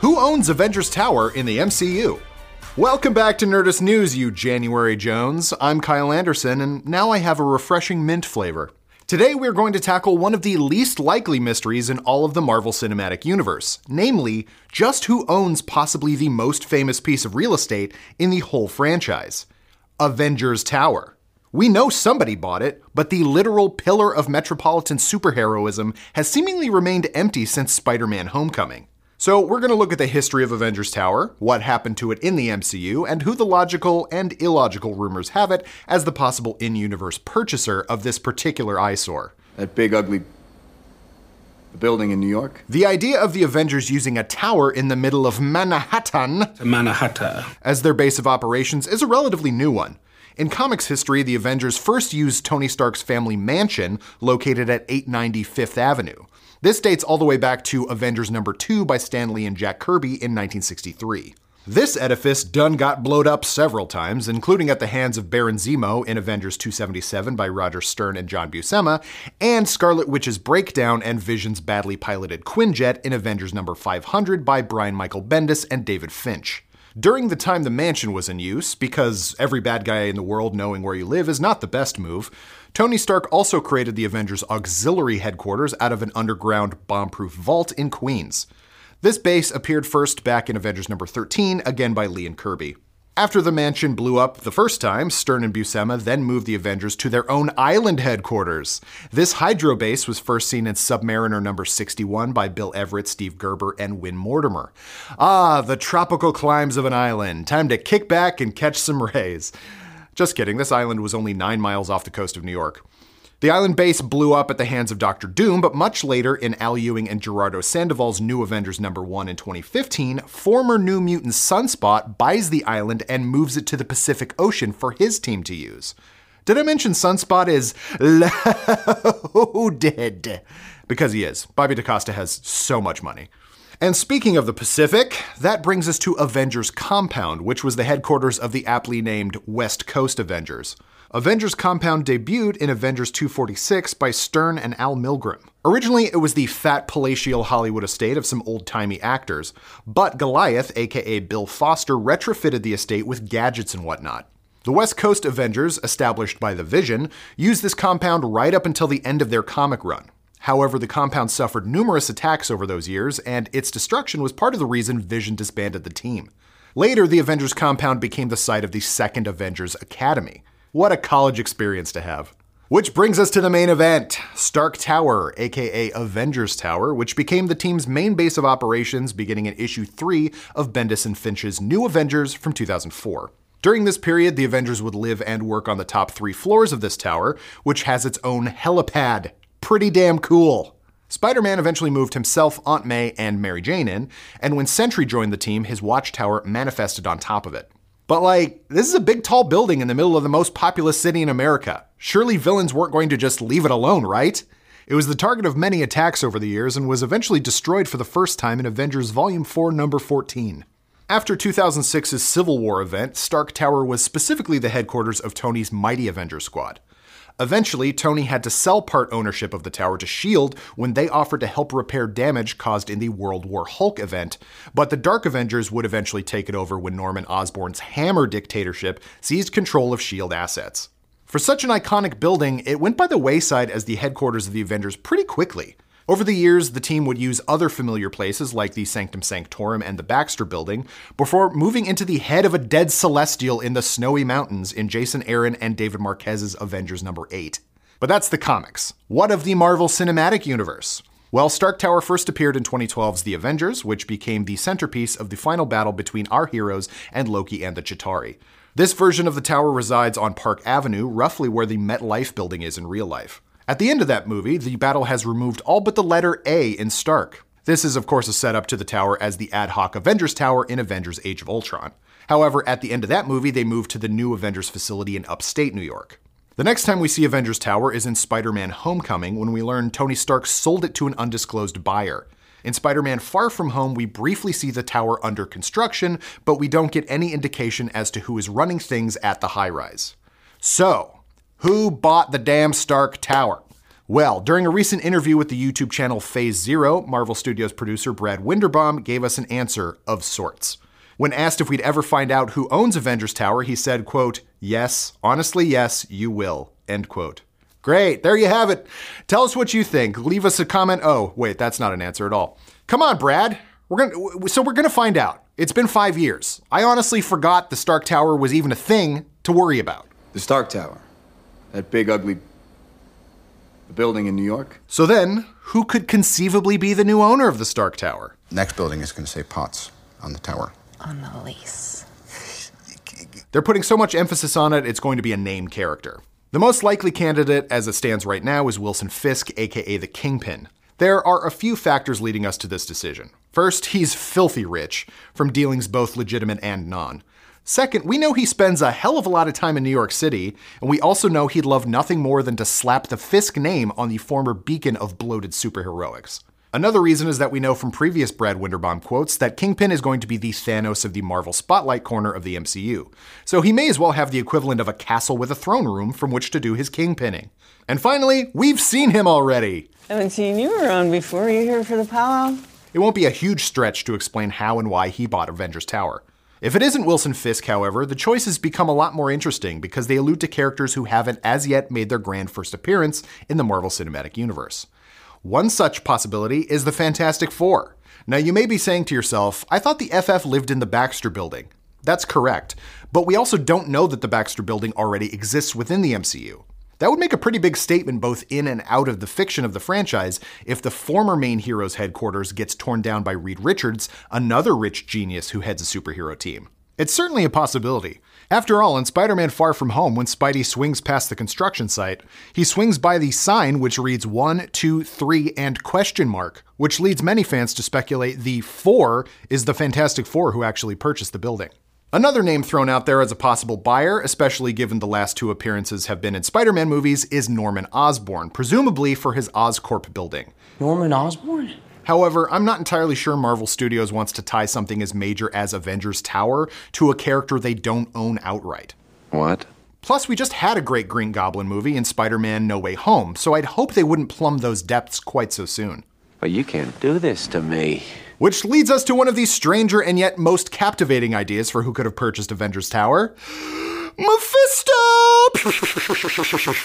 Who owns Avengers Tower in the MCU? Welcome back to Nerdist News, you January Jones. I'm Kyle Anderson, and now I have a refreshing mint flavor. Today, we're going to tackle one of the least likely mysteries in all of the Marvel Cinematic Universe, namely, just who owns possibly the most famous piece of real estate in the whole franchise Avengers Tower. We know somebody bought it, but the literal pillar of metropolitan superheroism has seemingly remained empty since Spider Man Homecoming. So, we're going to look at the history of Avengers Tower, what happened to it in the MCU, and who the logical and illogical rumors have it as the possible in universe purchaser of this particular eyesore. That big, ugly building in New York? The idea of the Avengers using a tower in the middle of Manhattan Manhattan. as their base of operations is a relatively new one. In comics history, the Avengers first used Tony Stark's family mansion located at 890 Fifth Avenue. This dates all the way back to Avengers number 2 by Stan Lee and Jack Kirby in 1963. This edifice done got blowed up several times, including at the hands of Baron Zemo in Avengers 277 by Roger Stern and John Buscema, and Scarlet Witch's breakdown and Vision's badly piloted Quinjet in Avengers number 500 by Brian Michael Bendis and David Finch. During the time the mansion was in use, because every bad guy in the world knowing where you live is not the best move, Tony Stark also created the Avengers auxiliary headquarters out of an underground bomb-proof vault in Queens. This base appeared first back in Avengers number 13, again by Lee and Kirby. After the mansion blew up the first time, Stern and Buscema then moved the Avengers to their own island headquarters. This hydro base was first seen in Submariner number 61 by Bill Everett, Steve Gerber, and Win Mortimer. Ah, the tropical climes of an island. Time to kick back and catch some rays. Just kidding, this island was only nine miles off the coast of New York. The island base blew up at the hands of Doctor Doom, but much later, in Al Ewing and Gerardo Sandoval's New Avengers number 1 in 2015, former New Mutant Sunspot buys the island and moves it to the Pacific Ocean for his team to use. Did I mention Sunspot is loaded? Because he is. Bobby DaCosta has so much money. And speaking of the Pacific, that brings us to Avengers Compound, which was the headquarters of the aptly named West Coast Avengers. Avengers Compound debuted in Avengers 246 by Stern and Al Milgrom. Originally, it was the fat palatial Hollywood estate of some old timey actors, but Goliath, aka Bill Foster, retrofitted the estate with gadgets and whatnot. The West Coast Avengers, established by the Vision, used this compound right up until the end of their comic run. However, the compound suffered numerous attacks over those years, and its destruction was part of the reason Vision disbanded the team. Later, the Avengers compound became the site of the second Avengers Academy. What a college experience to have. Which brings us to the main event Stark Tower, aka Avengers Tower, which became the team's main base of operations beginning in issue 3 of Bendis and Finch's New Avengers from 2004. During this period, the Avengers would live and work on the top three floors of this tower, which has its own helipad. Pretty damn cool. Spider Man eventually moved himself, Aunt May, and Mary Jane in, and when Sentry joined the team, his watchtower manifested on top of it. But, like, this is a big, tall building in the middle of the most populous city in America. Surely villains weren't going to just leave it alone, right? It was the target of many attacks over the years and was eventually destroyed for the first time in Avengers Volume 4, Number 14. After 2006's Civil War event, Stark Tower was specifically the headquarters of Tony's Mighty Avenger Squad. Eventually, Tony had to sell part ownership of the tower to S.H.I.E.L.D. when they offered to help repair damage caused in the World War Hulk event, but the Dark Avengers would eventually take it over when Norman Osborn's Hammer dictatorship seized control of S.H.I.E.L.D. assets. For such an iconic building, it went by the wayside as the headquarters of the Avengers pretty quickly. Over the years, the team would use other familiar places like the Sanctum Sanctorum and the Baxter Building before moving into the head of a dead celestial in the snowy mountains in Jason Aaron and David Marquez's Avengers number 8. But that's the comics. What of the Marvel Cinematic Universe? Well, Stark Tower first appeared in 2012's The Avengers, which became the centerpiece of the final battle between our heroes and Loki and the Chitauri. This version of the tower resides on Park Avenue, roughly where the MetLife building is in real life. At the end of that movie, the battle has removed all but the letter A in Stark. This is, of course, a setup to the tower as the ad hoc Avengers Tower in Avengers Age of Ultron. However, at the end of that movie, they moved to the new Avengers facility in upstate New York. The next time we see Avengers Tower is in Spider Man Homecoming when we learn Tony Stark sold it to an undisclosed buyer. In Spider Man Far From Home, we briefly see the tower under construction, but we don't get any indication as to who is running things at the high rise. So, who bought the damn Stark Tower? Well, during a recent interview with the YouTube channel Phase Zero, Marvel Studios producer Brad Winderbaum gave us an answer of sorts. When asked if we'd ever find out who owns Avengers Tower, he said, quote, Yes, honestly, yes, you will, end quote. Great, there you have it. Tell us what you think. Leave us a comment. Oh, wait, that's not an answer at all. Come on, Brad. We're gonna so we're gonna find out. It's been five years. I honestly forgot the Stark Tower was even a thing to worry about. The Stark Tower. That big, ugly building in New York. So then, who could conceivably be the new owner of the Stark Tower? Next building is going to say Potts on the tower. On the lease. They're putting so much emphasis on it, it's going to be a name character. The most likely candidate, as it stands right now, is Wilson Fisk, aka the Kingpin. There are a few factors leading us to this decision. First, he's filthy rich, from dealings both legitimate and non. Second, we know he spends a hell of a lot of time in New York City, and we also know he'd love nothing more than to slap the Fisk name on the former beacon of bloated superheroics. Another reason is that we know from previous Brad Winderbaum quotes that Kingpin is going to be the Thanos of the Marvel Spotlight corner of the MCU. So he may as well have the equivalent of a castle with a throne room from which to do his kingpinning. And finally, we've seen him already. I haven't seen you around before. You here for the powwow? It won't be a huge stretch to explain how and why he bought Avengers Tower. If it isn't Wilson Fisk, however, the choices become a lot more interesting because they allude to characters who haven't as yet made their grand first appearance in the Marvel Cinematic Universe. One such possibility is the Fantastic Four. Now, you may be saying to yourself, I thought the FF lived in the Baxter building. That's correct, but we also don't know that the Baxter building already exists within the MCU. That would make a pretty big statement both in and out of the fiction of the franchise if the former main hero's headquarters gets torn down by Reed Richards, another rich genius who heads a superhero team. It's certainly a possibility. After all, in Spider Man Far From Home, when Spidey swings past the construction site, he swings by the sign which reads 1, 2, 3, and question mark, which leads many fans to speculate the 4 is the Fantastic Four who actually purchased the building. Another name thrown out there as a possible buyer, especially given the last two appearances have been in Spider Man movies, is Norman Osborn, presumably for his Oscorp building. Norman Osborn? However, I'm not entirely sure Marvel Studios wants to tie something as major as Avengers Tower to a character they don't own outright. What? Plus, we just had a great Green Goblin movie in Spider Man No Way Home, so I'd hope they wouldn't plumb those depths quite so soon. But you can't do this to me. Which leads us to one of the stranger and yet most captivating ideas for who could have purchased Avengers Tower. Mephisto!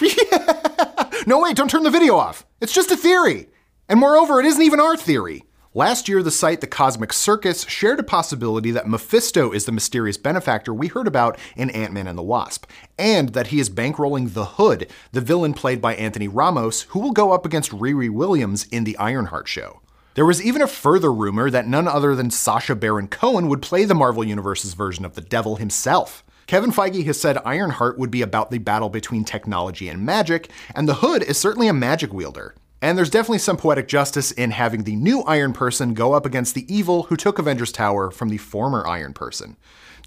yeah. No, wait, don't turn the video off. It's just a theory. And moreover, it isn't even our theory. Last year, the site The Cosmic Circus shared a possibility that Mephisto is the mysterious benefactor we heard about in Ant Man and the Wasp, and that he is bankrolling the Hood, the villain played by Anthony Ramos, who will go up against Riri Williams in the Ironheart show. There was even a further rumor that none other than Sacha Baron Cohen would play the Marvel Universe's version of the devil himself. Kevin Feige has said Ironheart would be about the battle between technology and magic, and the Hood is certainly a magic wielder. And there's definitely some poetic justice in having the new Iron Person go up against the evil who took Avengers Tower from the former Iron Person.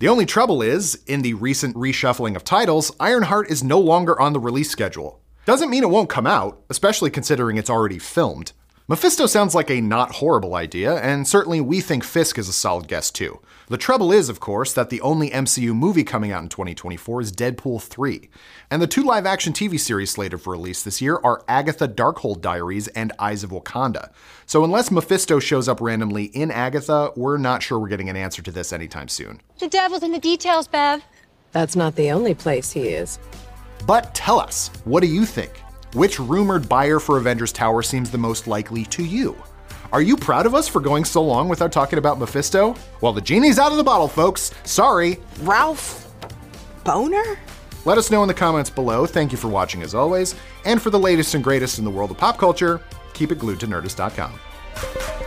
The only trouble is, in the recent reshuffling of titles, Ironheart is no longer on the release schedule. Doesn't mean it won't come out, especially considering it's already filmed. Mephisto sounds like a not horrible idea, and certainly we think Fisk is a solid guess too. The trouble is, of course, that the only MCU movie coming out in 2024 is Deadpool 3. And the two live action TV series slated for release this year are Agatha Darkhold Diaries and Eyes of Wakanda. So unless Mephisto shows up randomly in Agatha, we're not sure we're getting an answer to this anytime soon. The devil's in the details, Bev. That's not the only place he is. But tell us, what do you think? Which rumored buyer for Avengers Tower seems the most likely to you? Are you proud of us for going so long without talking about Mephisto? Well, the genie's out of the bottle, folks. Sorry. Ralph Bohner? Let us know in the comments below. Thank you for watching as always. And for the latest and greatest in the world of pop culture, keep it glued to nerdist.com.